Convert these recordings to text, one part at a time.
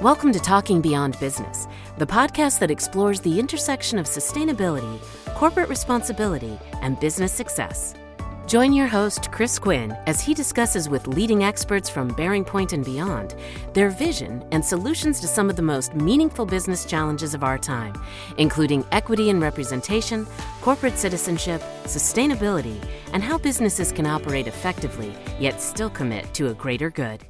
Welcome to Talking Beyond Business, the podcast that explores the intersection of sustainability, corporate responsibility, and business success. Join your host, Chris Quinn, as he discusses with leading experts from BearingPoint and beyond their vision and solutions to some of the most meaningful business challenges of our time, including equity and representation, corporate citizenship, sustainability, and how businesses can operate effectively yet still commit to a greater good.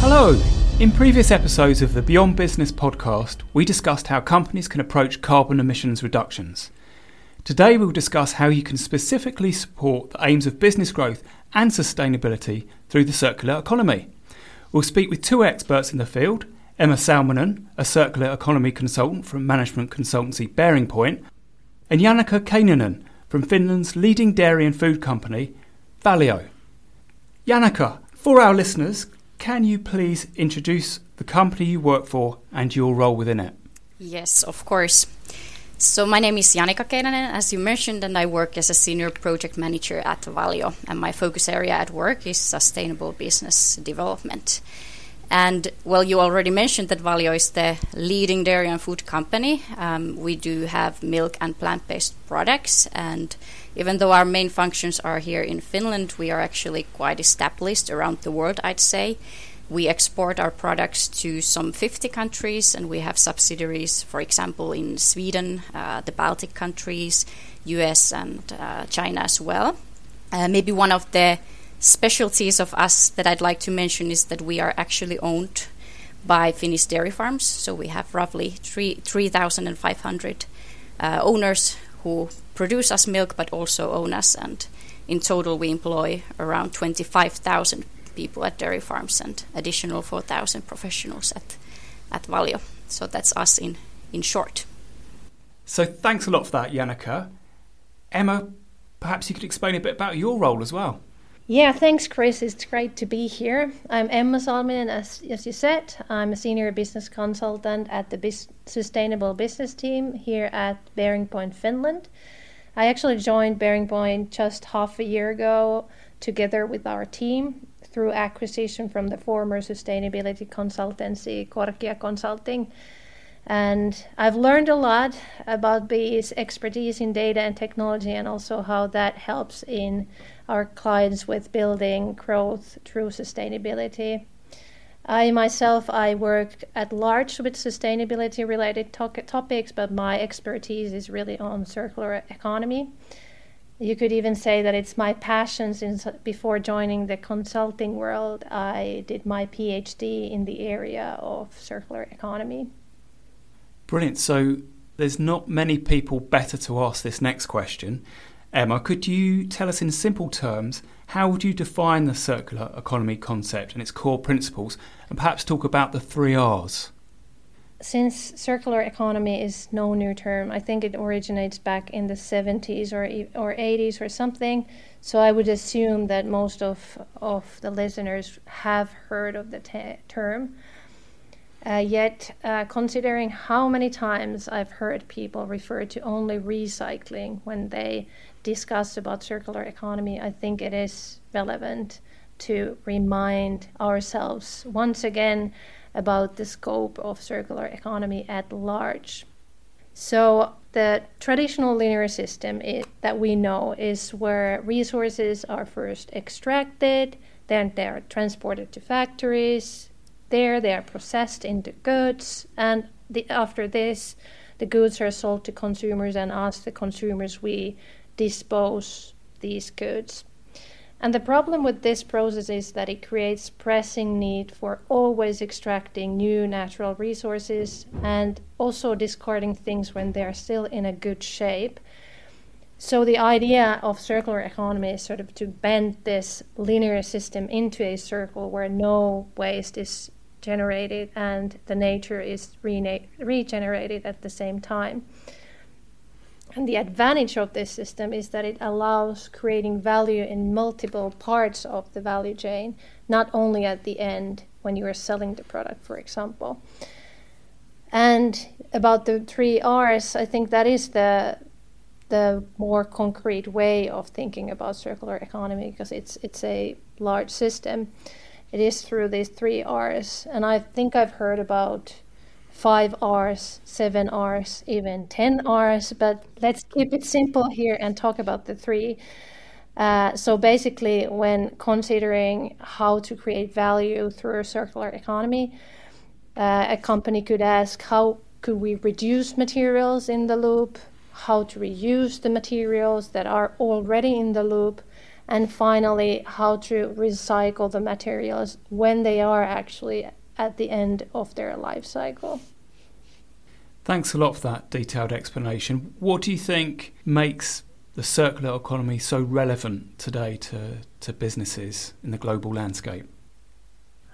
Hello! In previous episodes of the Beyond Business podcast, we discussed how companies can approach carbon emissions reductions. Today, we'll discuss how you can specifically support the aims of business growth and sustainability through the circular economy. We'll speak with two experts in the field Emma Salminen, a circular economy consultant from management consultancy BearingPoint, and Janika Keinänen from Finland's leading dairy and food company, Valio. Janika, for our listeners, can you please introduce the company you work for and your role within it? Yes, of course. So my name is Janika Keinänen, as you mentioned, and I work as a senior project manager at Valio. And my focus area at work is sustainable business development. And well, you already mentioned that Valio is the leading dairy and food company. Um, we do have milk and plant-based products, and even though our main functions are here in Finland, we are actually quite established around the world, I'd say. We export our products to some 50 countries, and we have subsidiaries, for example, in Sweden, uh, the Baltic countries, US, and uh, China as well. Uh, maybe one of the specialties of us that I'd like to mention is that we are actually owned by Finnish dairy farms. So we have roughly 3,500 uh, owners who produce us milk but also own us. And in total, we employ around 25,000 people at dairy farms and additional 4,000 professionals at, at Valio. So that's us in, in short. So thanks a lot for that, Janika. Emma, perhaps you could explain a bit about your role as well. Yeah, thanks, Chris. It's great to be here. I'm Emma Salminen, as, as you said. I'm a senior business consultant at the Sustainable Business Team here at BearingPoint, Finland. I actually joined BearingPoint just half a year ago together with our team through acquisition from the former sustainability consultancy, Korkia Consulting. And I've learned a lot about BE's expertise in data and technology and also how that helps in our clients with building growth through sustainability. I myself, I work at large with sustainability related to- topics, but my expertise is really on circular economy. You could even say that it's my passion since uh, before joining the consulting world, I did my PhD in the area of circular economy. Brilliant. So there's not many people better to ask this next question. Emma, could you tell us in simple terms how would you define the circular economy concept and its core principles, and perhaps talk about the three R's? Since circular economy is no new term, I think it originates back in the 70s or or 80s or something. So I would assume that most of of the listeners have heard of the te- term. Uh, yet, uh, considering how many times I've heard people refer to only recycling when they discuss about circular economy, I think it is relevant to remind ourselves once again about the scope of circular economy at large. So, the traditional linear system that we know is where resources are first extracted, then they are transported to factories, there they are processed into goods, and the, after this, the goods are sold to consumers, and us, the consumers, we dispose these goods. And the problem with this process is that it creates pressing need for always extracting new natural resources and also discarding things when they're still in a good shape. So the idea of circular economy is sort of to bend this linear system into a circle where no waste is generated and the nature is rena- regenerated at the same time. And the advantage of this system is that it allows creating value in multiple parts of the value chain, not only at the end when you are selling the product, for example. And about the three R's, I think that is the the more concrete way of thinking about circular economy because it's it's a large system. It is through these three R's, and I think I've heard about five R's, seven R's, even ten R's. But let's keep it simple here and talk about the three. Uh, so basically, when considering how to create value through a circular economy, uh, a company could ask how could we reduce materials in the loop, how to reuse the materials that are already in the loop, and finally, how to recycle the materials when they are actually at the end of their life cycle. Thanks a lot for that detailed explanation. What do you think makes the circular economy so relevant today to, to businesses in the global landscape?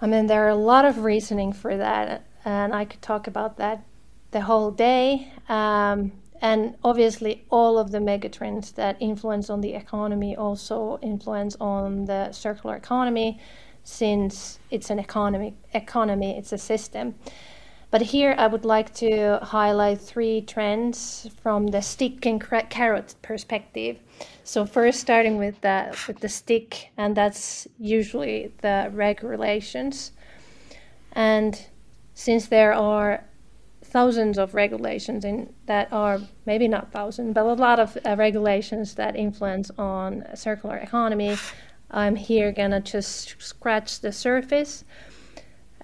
I mean, there are a lot of reasoning for that, and I could talk about that the whole day. Um, and obviously, all of the megatrends that influence on the economy also influence on the circular economy, since it's an economy. Economy, it's a system. But here, I would like to highlight three trends from the stick and carrot perspective. So first, starting with the with the stick, and that's usually the regulations. And since there are thousands of regulations in that are maybe not thousands, but a lot of uh, regulations that influence on circular economy. I'm here gonna just scratch the surface.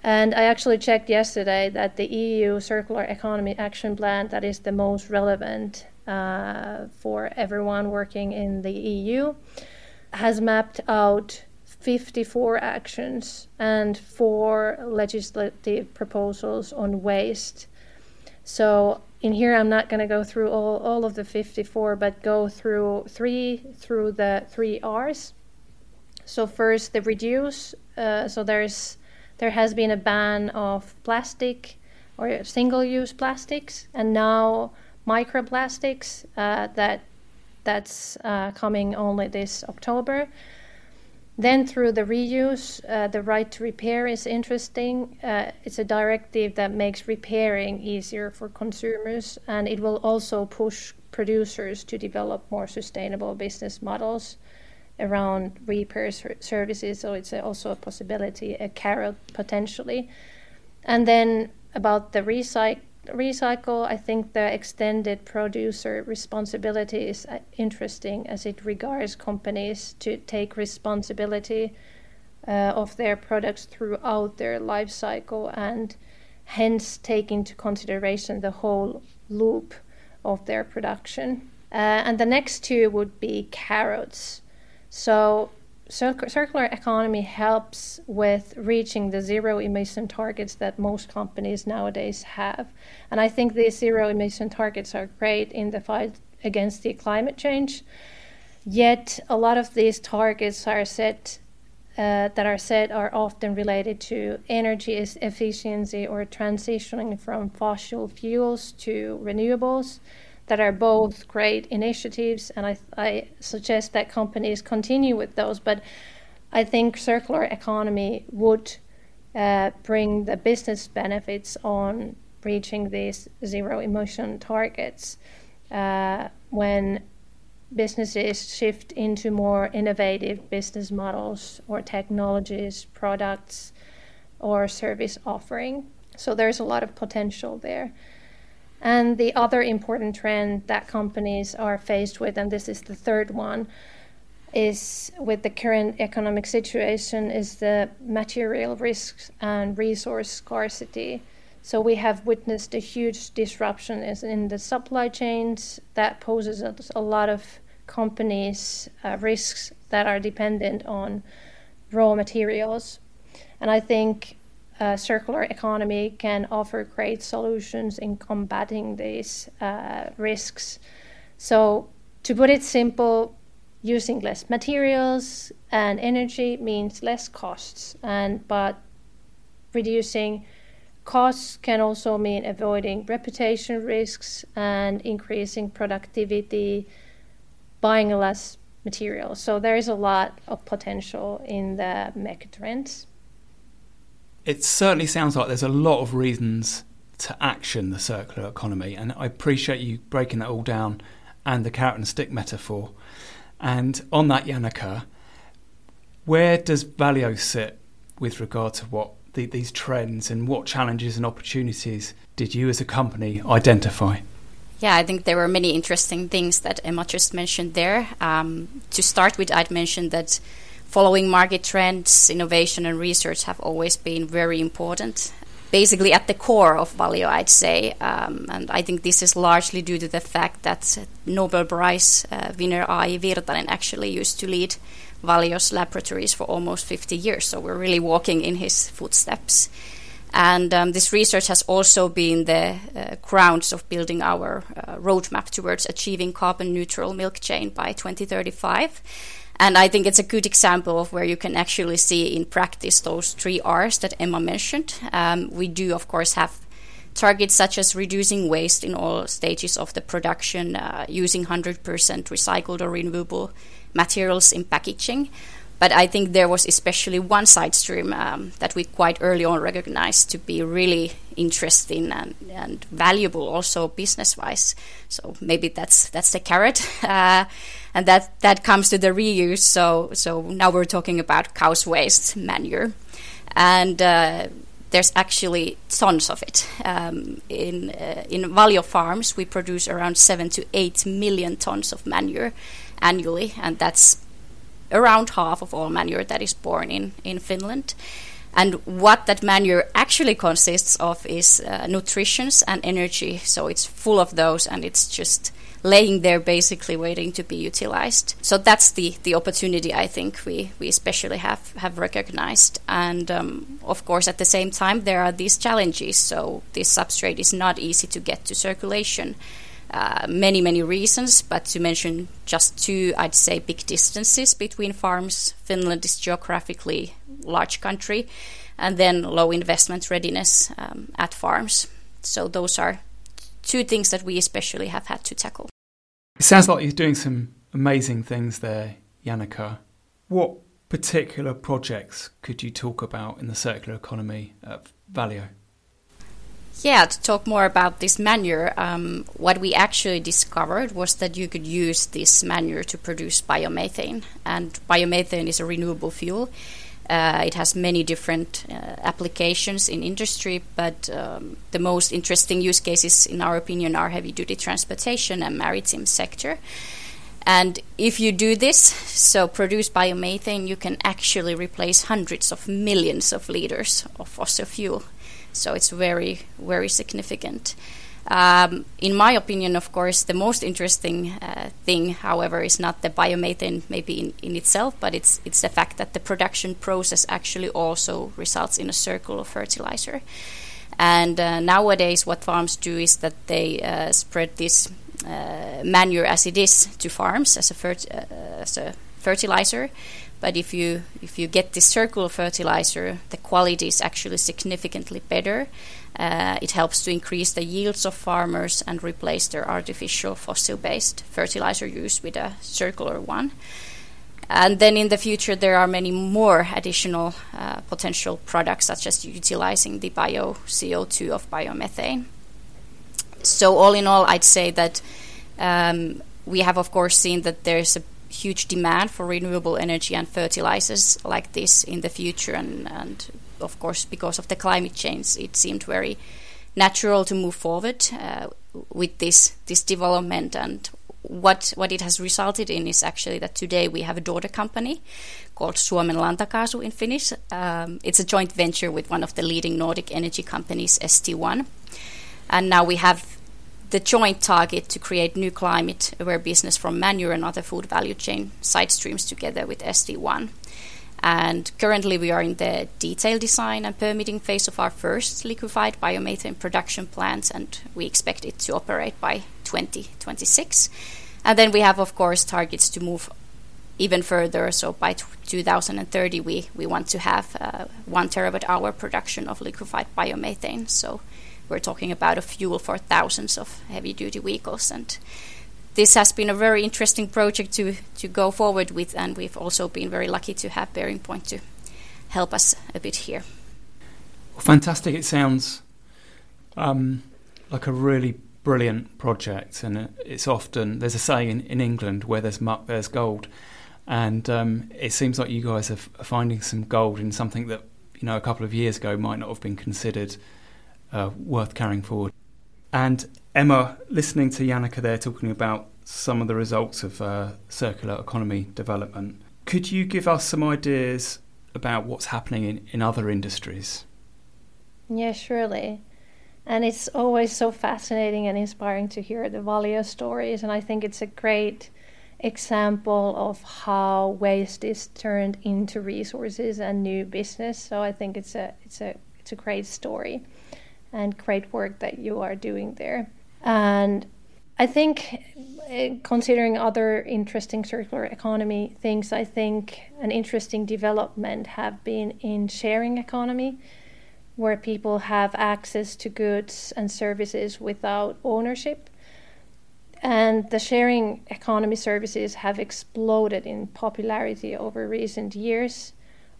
And I actually checked yesterday that the EU Circular Economy Action Plan, that is the most relevant uh, for everyone working in the EU, has mapped out 54 actions and four legislative proposals on waste so in here, I'm not going to go through all, all of the 54, but go through three through the three R's. So first, the reduce. Uh, so there's there has been a ban of plastic or single-use plastics, and now microplastics uh, that that's uh, coming only this October. Then through the reuse, uh, the right to repair is interesting. Uh, it's a directive that makes repairing easier for consumers, and it will also push producers to develop more sustainable business models around repair services. So it's also a possibility, a carrot potentially. And then about the recycle recycle, I think the extended producer responsibility is uh, interesting as it regards companies to take responsibility uh, of their products throughout their life cycle and hence take into consideration the whole loop of their production. Uh, and the next two would be carrots. So circular economy helps with reaching the zero emission targets that most companies nowadays have. And I think these zero emission targets are great in the fight against the climate change. Yet a lot of these targets are set uh, that are set are often related to energy efficiency or transitioning from fossil fuels to renewables that are both great initiatives, and I, I suggest that companies continue with those. But I think circular economy would uh, bring the business benefits on reaching these zero emission targets uh, when businesses shift into more innovative business models or technologies, products, or service offering. So there's a lot of potential there. And the other important trend that companies are faced with, and this is the third one, is with the current economic situation, is the material risks and resource scarcity. So we have witnessed a huge disruption in the supply chains that poses a lot of companies uh, risks that are dependent on raw materials. And I think uh, circular economy can offer great solutions in combating these uh, risks. So, to put it simple, using less materials and energy means less costs, and but reducing costs can also mean avoiding reputation risks and increasing productivity, buying less materials. So there is a lot of potential in the megatrends it certainly sounds like there's a lot of reasons to action the circular economy, and I appreciate you breaking that all down and the carrot and stick metaphor. And on that, Janika, where does Valio sit with regard to what the, these trends and what challenges and opportunities did you as a company identify? Yeah, I think there were many interesting things that Emma just mentioned there. Um, to start with, I'd mentioned that following market trends, innovation, and research have always been very important. Basically, at the core of Valio, I'd say. Um, and I think this is largely due to the fact that Nobel Prize uh, winner A.I. Virtanen actually used to lead Valio's laboratories for almost 50 years. So we're really walking in his footsteps. And um, this research has also been the uh, grounds of building our uh, roadmap towards achieving carbon neutral milk chain by 2035. And I think it's a good example of where you can actually see in practice those three R's that Emma mentioned. Um, we do, of course, have targets such as reducing waste in all stages of the production, uh, using 100% recycled or renewable materials in packaging. But I think there was especially one side stream um, that we quite early on recognized to be really interesting and, and valuable also business wise. So maybe that's that's the carrot. Uh, and that that comes to the reuse. So so now we're talking about cow's waste manure, and uh, there's actually tons of it. Um, in uh, in Valio farms, we produce around seven to eight million tons of manure annually, and that's around half of all manure that is born in in Finland. And what that manure actually consists of is uh, nutritions and energy. So it's full of those, and it's just laying there basically waiting to be utilized. So that's the, the opportunity I think we, we especially have, have recognized. And um, of course, at the same time, there are these challenges. So this substrate is not easy to get to circulation. Uh, many, many reasons, but to mention just two, I'd say big distances between farms. Finland is geographically large country, and then low investment readiness um, at farms. So those are two things that we especially have had to tackle. It sounds like you're doing some amazing things there, Janika. What particular projects could you talk about in the circular economy at Valio? Yeah, to talk more about this manure, um, what we actually discovered was that you could use this manure to produce biomethane. And biomethane is a renewable fuel. Uh, it has many different uh, applications in industry, but um, the most interesting use cases, in our opinion, are heavy duty transportation and maritime sector. And if you do this, so produce biomethane, you can actually replace hundreds of millions of liters of fossil fuel. So it's very, very significant. Um, in my opinion, of course, the most interesting uh, thing, however, is not the biomethane maybe in, in itself, but it's it's the fact that the production process actually also results in a circular fertilizer. And uh, nowadays, what farms do is that they uh, spread this uh, manure as it is to farms as a, fert- uh, as a fertilizer. But if you if you get this circular fertilizer, the quality is actually significantly better uh, it helps to increase the yields of farmers and replace their artificial fossil based fertilizer use with a circular one. And then in the future, there are many more additional uh, potential products, such as utilizing the bio CO2 of biomethane. So, all in all, I'd say that um, we have, of course, seen that there's a huge demand for renewable energy and fertilizers like this in the future, and, and of course, because of the climate change, it seemed very natural to move forward uh, with this this development. And what what it has resulted in is actually that today we have a daughter company called Suomen Lantakaasu in Finnish. Um, it's a joint venture with one of the leading Nordic energy companies, St1, and now we have the joint target to create new climate aware business from manure and other food value chain side streams together with St1. And currently, we are in the detailed design and permitting phase of our first liquefied biomethane production plant, and we expect it to operate by 2026. And then we have, of course, targets to move even further. So by t- 2030, we, we want to have uh, one terawatt hour production of liquefied biomethane. So we're talking about a fuel for thousands of heavy duty vehicles. And this has been a very interesting project to, to go forward with, and we've also been very lucky to have BearingPoint to help us a bit here. Well, fantastic! It sounds um, like a really brilliant project, and it's often there's a saying in, in England where there's muck, there's gold, and um, it seems like you guys are, f- are, finding some gold in something that you know a couple of years ago might not have been considered uh, worth carrying forward. And Emma, listening to Janika there talking about some of the results of uh, circular economy development, could you give us some ideas about what's happening in, in other industries? Yeah, surely. And it's always so fascinating and inspiring to hear the Valio stories. And I think it's a great example of how waste is turned into resources and new business. So I think it's a it's a it's a great story and great work that you are doing there. And I think, eh, considering other interesting circular economy things, I think an interesting development have been in sharing economy, where people have access to goods and services without ownership. And the sharing economy services have exploded in popularity over recent years,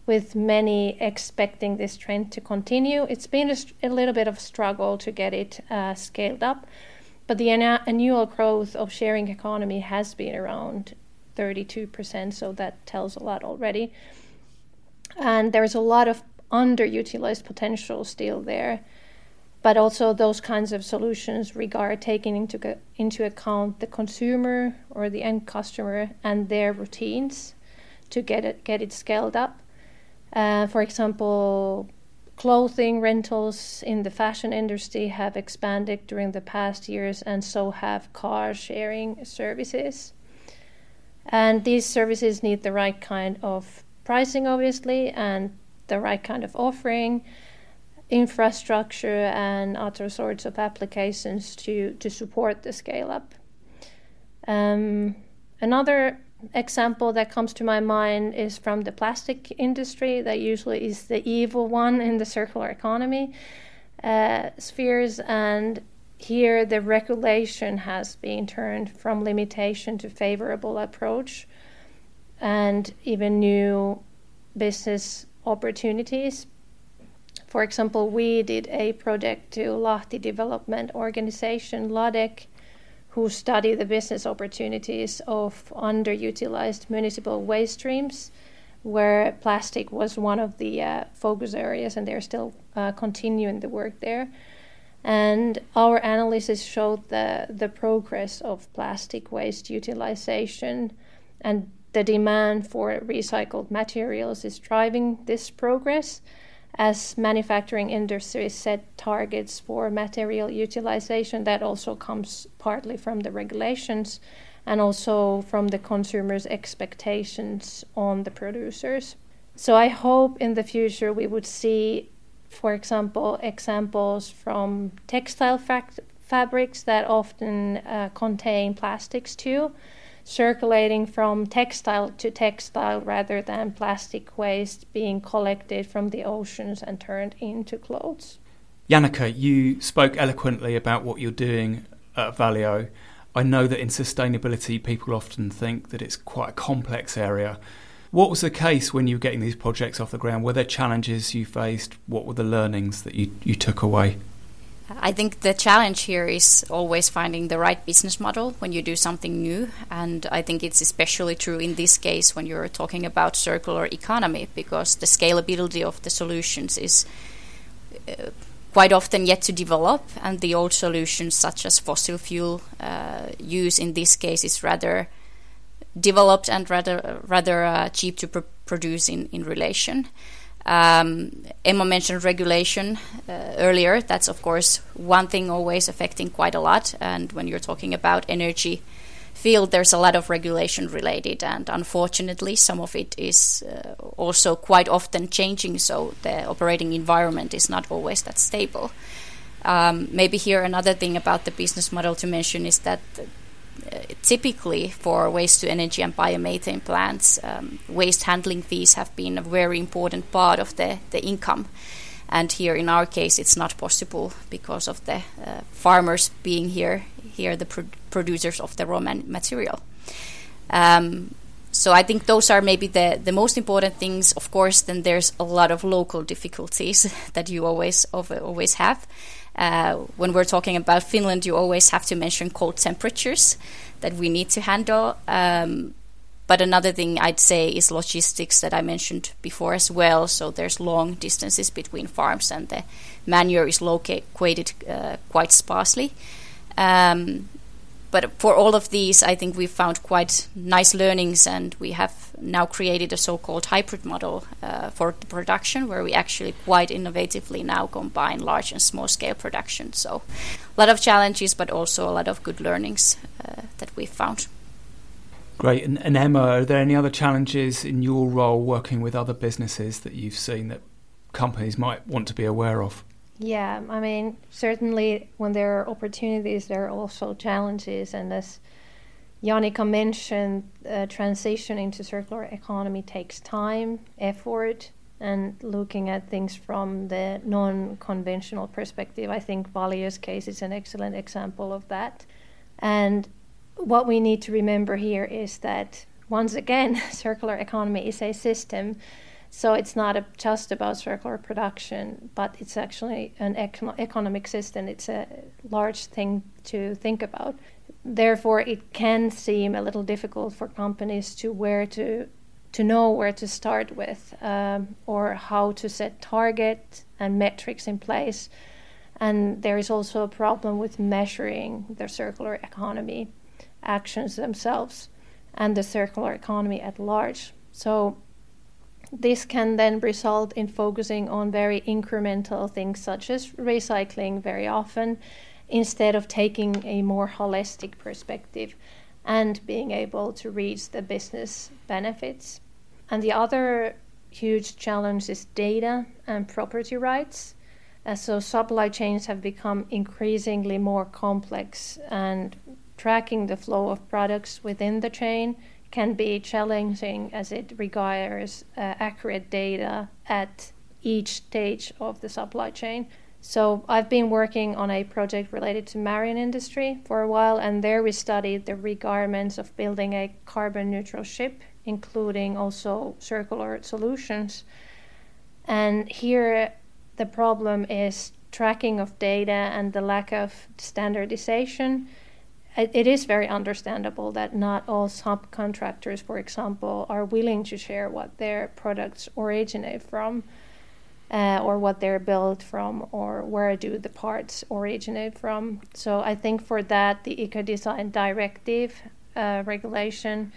with many expecting this trend to continue. It's been a, a little bit of a struggle to get it uh, scaled up, but the annual growth of sharing economy has been around 32%, so that tells a lot already. And there's a lot of underutilized potential still there but also those kinds of solutions regard taking into, into account the consumer or the end customer and their routines to get it get it scaled up. Uh, for example, clothing rentals in the fashion industry have expanded during the past years, and so have car sharing services. And these services need the right kind of pricing, obviously, and the right kind of offering infrastructure and other sorts of applications to, to support the scale up. Um, another example that comes to my mind is from the plastic industry, that usually is the evil one in the circular economy uh, spheres. And here the regulation has been turned from limitation to favorable approach and even new business opportunities for example, we did a project to Lahti Development Organization, LADEC, who study the business opportunities of underutilized municipal waste streams, where plastic was one of the uh, focus areas, and they're still uh, continuing the work there. And our analysis showed the, the progress of plastic waste utilization and the demand for recycled materials is driving this progress as manufacturing industries set targets for material utilization, that also comes partly from the regulations and also from the consumers' expectations on the producers. So I hope in the future we would see, for example, examples from textile fabrics that often uh, contain plastics too circulating from textile to textile rather than plastic waste being collected from the oceans and turned into clothes. Janika, you spoke eloquently about what you're doing at Valio. I know that in sustainability, people often think that it's quite a complex area. What was the case when you were getting these projects off the ground? Were there challenges you faced? What were the learnings that you, you took away? I think the challenge here is always finding the right business model when you do something new. And I think it's especially true in this case when you're talking about circular economy because the scalability of the solutions is uh, quite often yet to develop. And the old solutions, such as fossil fuel uh, use in this case, is rather developed and rather, rather uh, cheap to pr- produce in, in relation. Um, Emma mentioned regulation uh, earlier. That's, of course, one thing always affecting quite a lot. And when you're talking about energy field, there's a lot of regulation related. And unfortunately, some of it is uh, also quite often changing. So the operating environment is not always that stable. Um, maybe here another thing about the business model to mention is that typically for waste to energy and biomethane plants, um, waste handling fees have been a very important part of the, the income. And here in our case, it's not possible because of the uh, farmers being here, here the pro- producers of the raw man- material. Um, so I think those are maybe the, the most important things. Of course, then there's a lot of local difficulties that you always always have. Uh, when we're talking about Finland, you always have to mention cold temperatures that we need to handle. Um, but another thing I'd say is logistics that I mentioned before as well. So there's long distances between farms, and the manure is located uh, quite sparsely. Um, but for all of these, I think we've found quite nice learnings, and we have now created a so-called hybrid model uh, for production, where we actually quite innovatively now combine large and small-scale production. So, a lot of challenges, but also a lot of good learnings uh, that we've found. Great. And, and, Emma, are there any other challenges in your role working with other businesses that you've seen that companies might want to be aware of? Yeah, I mean, certainly when there are opportunities, there are also challenges. And as Janika mentioned, uh, transitioning to circular economy takes time, effort, and looking at things from the non conventional perspective. I think Valio's case is an excellent example of that. And what we need to remember here is that, once again, circular economy is a system so it's not a, just about circular production, but it's actually an econ- economic system. It's a large thing to think about. Therefore, it can seem a little difficult for companies to where to to know where to start with um, or how to set target and metrics in place. And there is also a problem with measuring the circular economy actions themselves and the circular economy at large. So this can then result in focusing on very incremental things such as recycling very often instead of taking a more holistic perspective and being able to reach the business benefits. And the other huge challenge is data and property rights. Uh, so supply chains have become increasingly more complex and tracking the flow of products within the chain can be challenging as it requires uh, accurate data at each stage of the supply chain. So I've been working on a project related to marine industry for a while, and there we studied the requirements of building a carbon neutral ship, including also circular solutions. And here the problem is tracking of data and the lack of standardization it is very understandable that not all subcontractors, for example, are willing to share what their products originate from, uh, or what they're built from, or where do the parts originate from. So I think for that, the eco design directive uh, regulation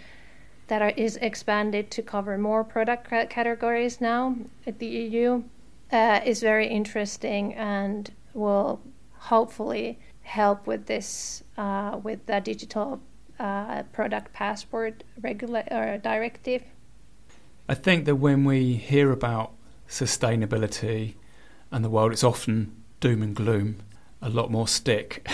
that are, is expanded to cover more product categories now at the EU uh, is very interesting and will hopefully help with this uh, with the digital uh, product passport regula- or directive? I think that when we hear about sustainability and the world, it's often doom and gloom, a lot more stick.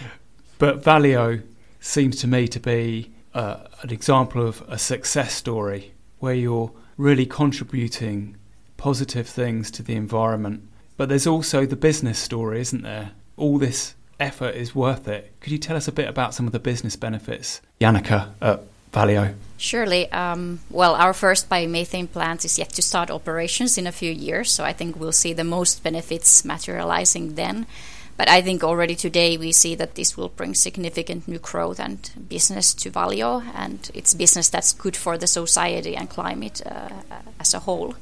but Valio seems to me to be uh, an example of a success story where you're really contributing positive things to the environment. But there's also the business story, isn't there? All this effort is worth it. Could you tell us a bit about some of the business benefits, Janika at Valio? Surely. Um, well, our first biomethane plant is yet to start operations in a few years, so I think we'll see the most benefits materializing then. But I think already today we see that this will bring significant new growth and business to Valio, and it's business that's good for the society and climate uh, as a whole.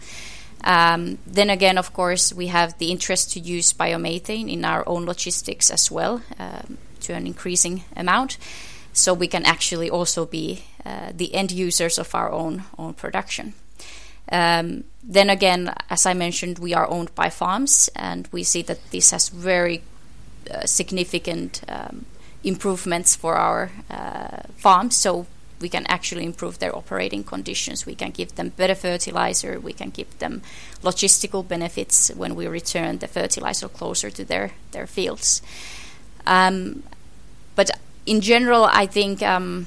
Um, then again, of course, we have the interest to use biomethane in our own logistics as well um, to an increasing amount. So we can actually also be uh, the end users of our own own production. Um, then again, as I mentioned, we are owned by farms, and we see that this has very uh, significant um, improvements for our uh, farms. So we can actually improve their operating conditions. We can give them better fertilizer. We can give them logistical benefits when we return the fertilizer closer to their their fields. Um, but in general, I think. Um,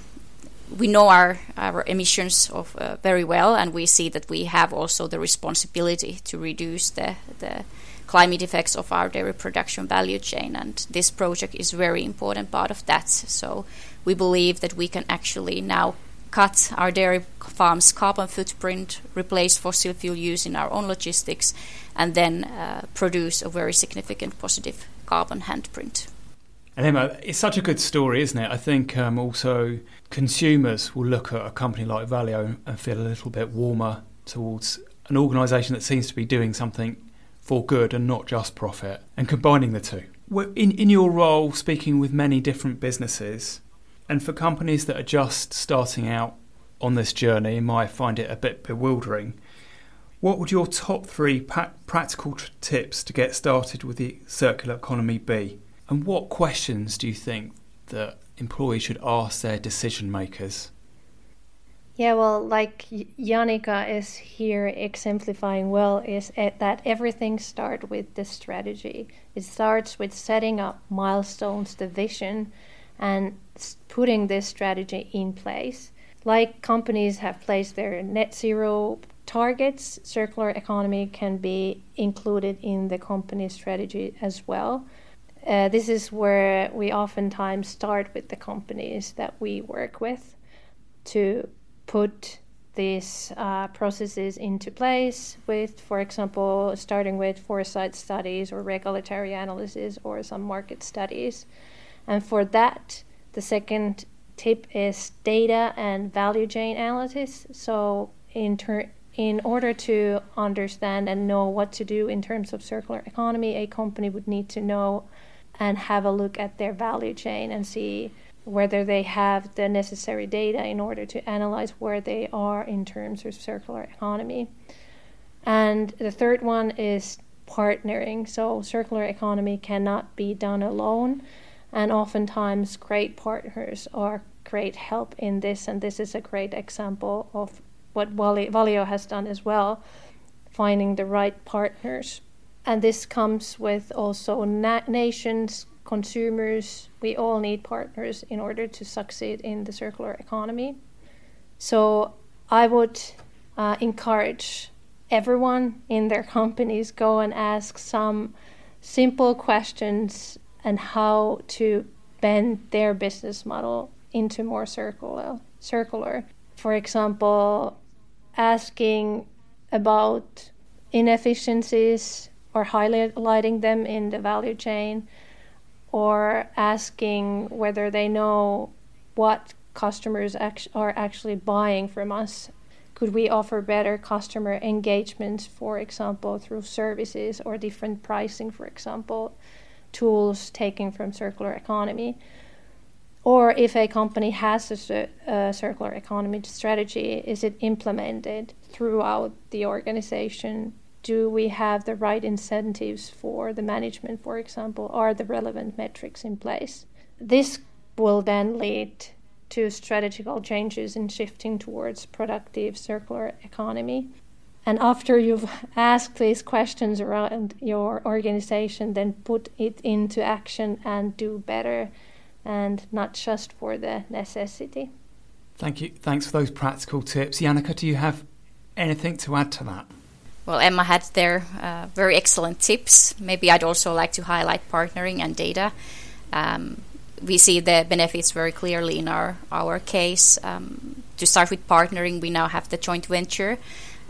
we know our, our emissions of, uh, very well, and we see that we have also the responsibility to reduce the, the climate effects of our dairy production value chain. And this project is very important part of that. So we believe that we can actually now cut our dairy farm's carbon footprint, replace fossil fuel use in our own logistics, and then uh, produce a very significant positive carbon handprint. And Emma, it's such a good story, isn't it? I think um, also consumers will look at a company like Valio and feel a little bit warmer towards an organisation that seems to be doing something for good and not just profit, and combining the two. In, in your role, speaking with many different businesses, and for companies that are just starting out on this journey might find it a bit bewildering, what would your top three pa- practical t- tips to get started with the circular economy be? And what questions do you think that employees should ask their decision makers? Yeah, well, like Janika is here exemplifying well, is that everything starts with the strategy. It starts with setting up milestones, the vision, and putting this strategy in place. Like companies have placed their net zero targets, circular economy can be included in the company strategy as well. Uh, this is where we oftentimes start with the companies that we work with to put these uh, processes into place with, for example, starting with foresight studies or regulatory analysis or some market studies. And for that, the second tip is data and value chain analysis. So, in, ter- in order to understand and know what to do in terms of circular economy, a company would need to know and have a look at their value chain and see whether they have the necessary data in order to analyze where they are in terms of circular economy. And the third one is partnering. So, circular economy cannot be done alone, and oftentimes, great partners are great help in this. And this is a great example of what Valio has done as well, finding the right partners. And this comes with also na- nations, consumers, we all need partners in order to succeed in the circular economy. So I would uh, encourage everyone in their companies go and ask some simple questions and how to bend their business model into more circular circular for example asking about inefficiencies or highlighting them in the value chain or asking whether they know what customers act- are actually buying from us. Could we offer better customer engagements for example, through services or different pricing, for example, tools taken from circular economy? Or if a company has a, a circular economy strategy, is it implemented throughout the organization do we have the right incentives for the management, for example? Are the relevant metrics in place? This will then lead to strategical changes in shifting towards productive circular economy. And after you've asked these questions around your organization, then put it into action and do better and not just for the necessity. Thank you. Thanks for those practical tips. Janika, do you have anything to add to that? Well, Emma had their uh, very excellent tips. Maybe I'd also like to highlight partnering and data. Um, we see the benefits very clearly in our our case. Um, to start with partnering, we now have the joint venture,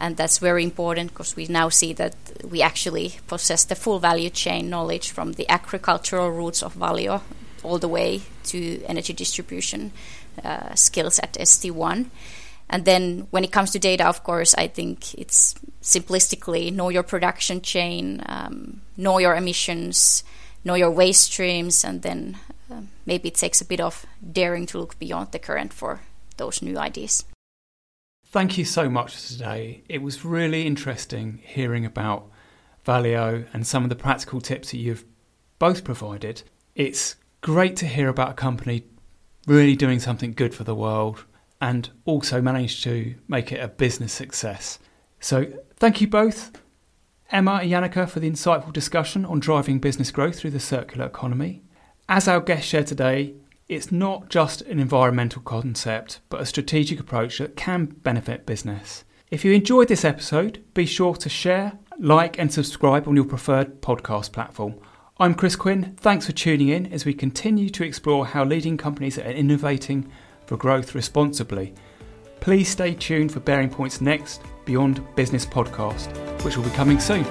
and that's very important because we now see that we actually possess the full value chain knowledge from the agricultural roots of Valio all the way to energy distribution uh, skills at ST1. And then when it comes to data, of course, I think it's simplistically know your production chain, um, know your emissions, know your waste streams, and then uh, maybe it takes a bit of daring to look beyond the current for those new ideas. Thank you so much for today. It was really interesting hearing about Valio and some of the practical tips that you've both provided. It's great to hear about a company really doing something good for the world and also managed to make it a business success. So, thank you both, Emma and Janika, for the insightful discussion on driving business growth through the circular economy. As our guest shared today, it's not just an environmental concept, but a strategic approach that can benefit business. If you enjoyed this episode, be sure to share, like, and subscribe on your preferred podcast platform. I'm Chris Quinn. Thanks for tuning in as we continue to explore how leading companies are innovating for growth responsibly. Please stay tuned for BearingPoint's next Beyond Business podcast, which will be coming soon.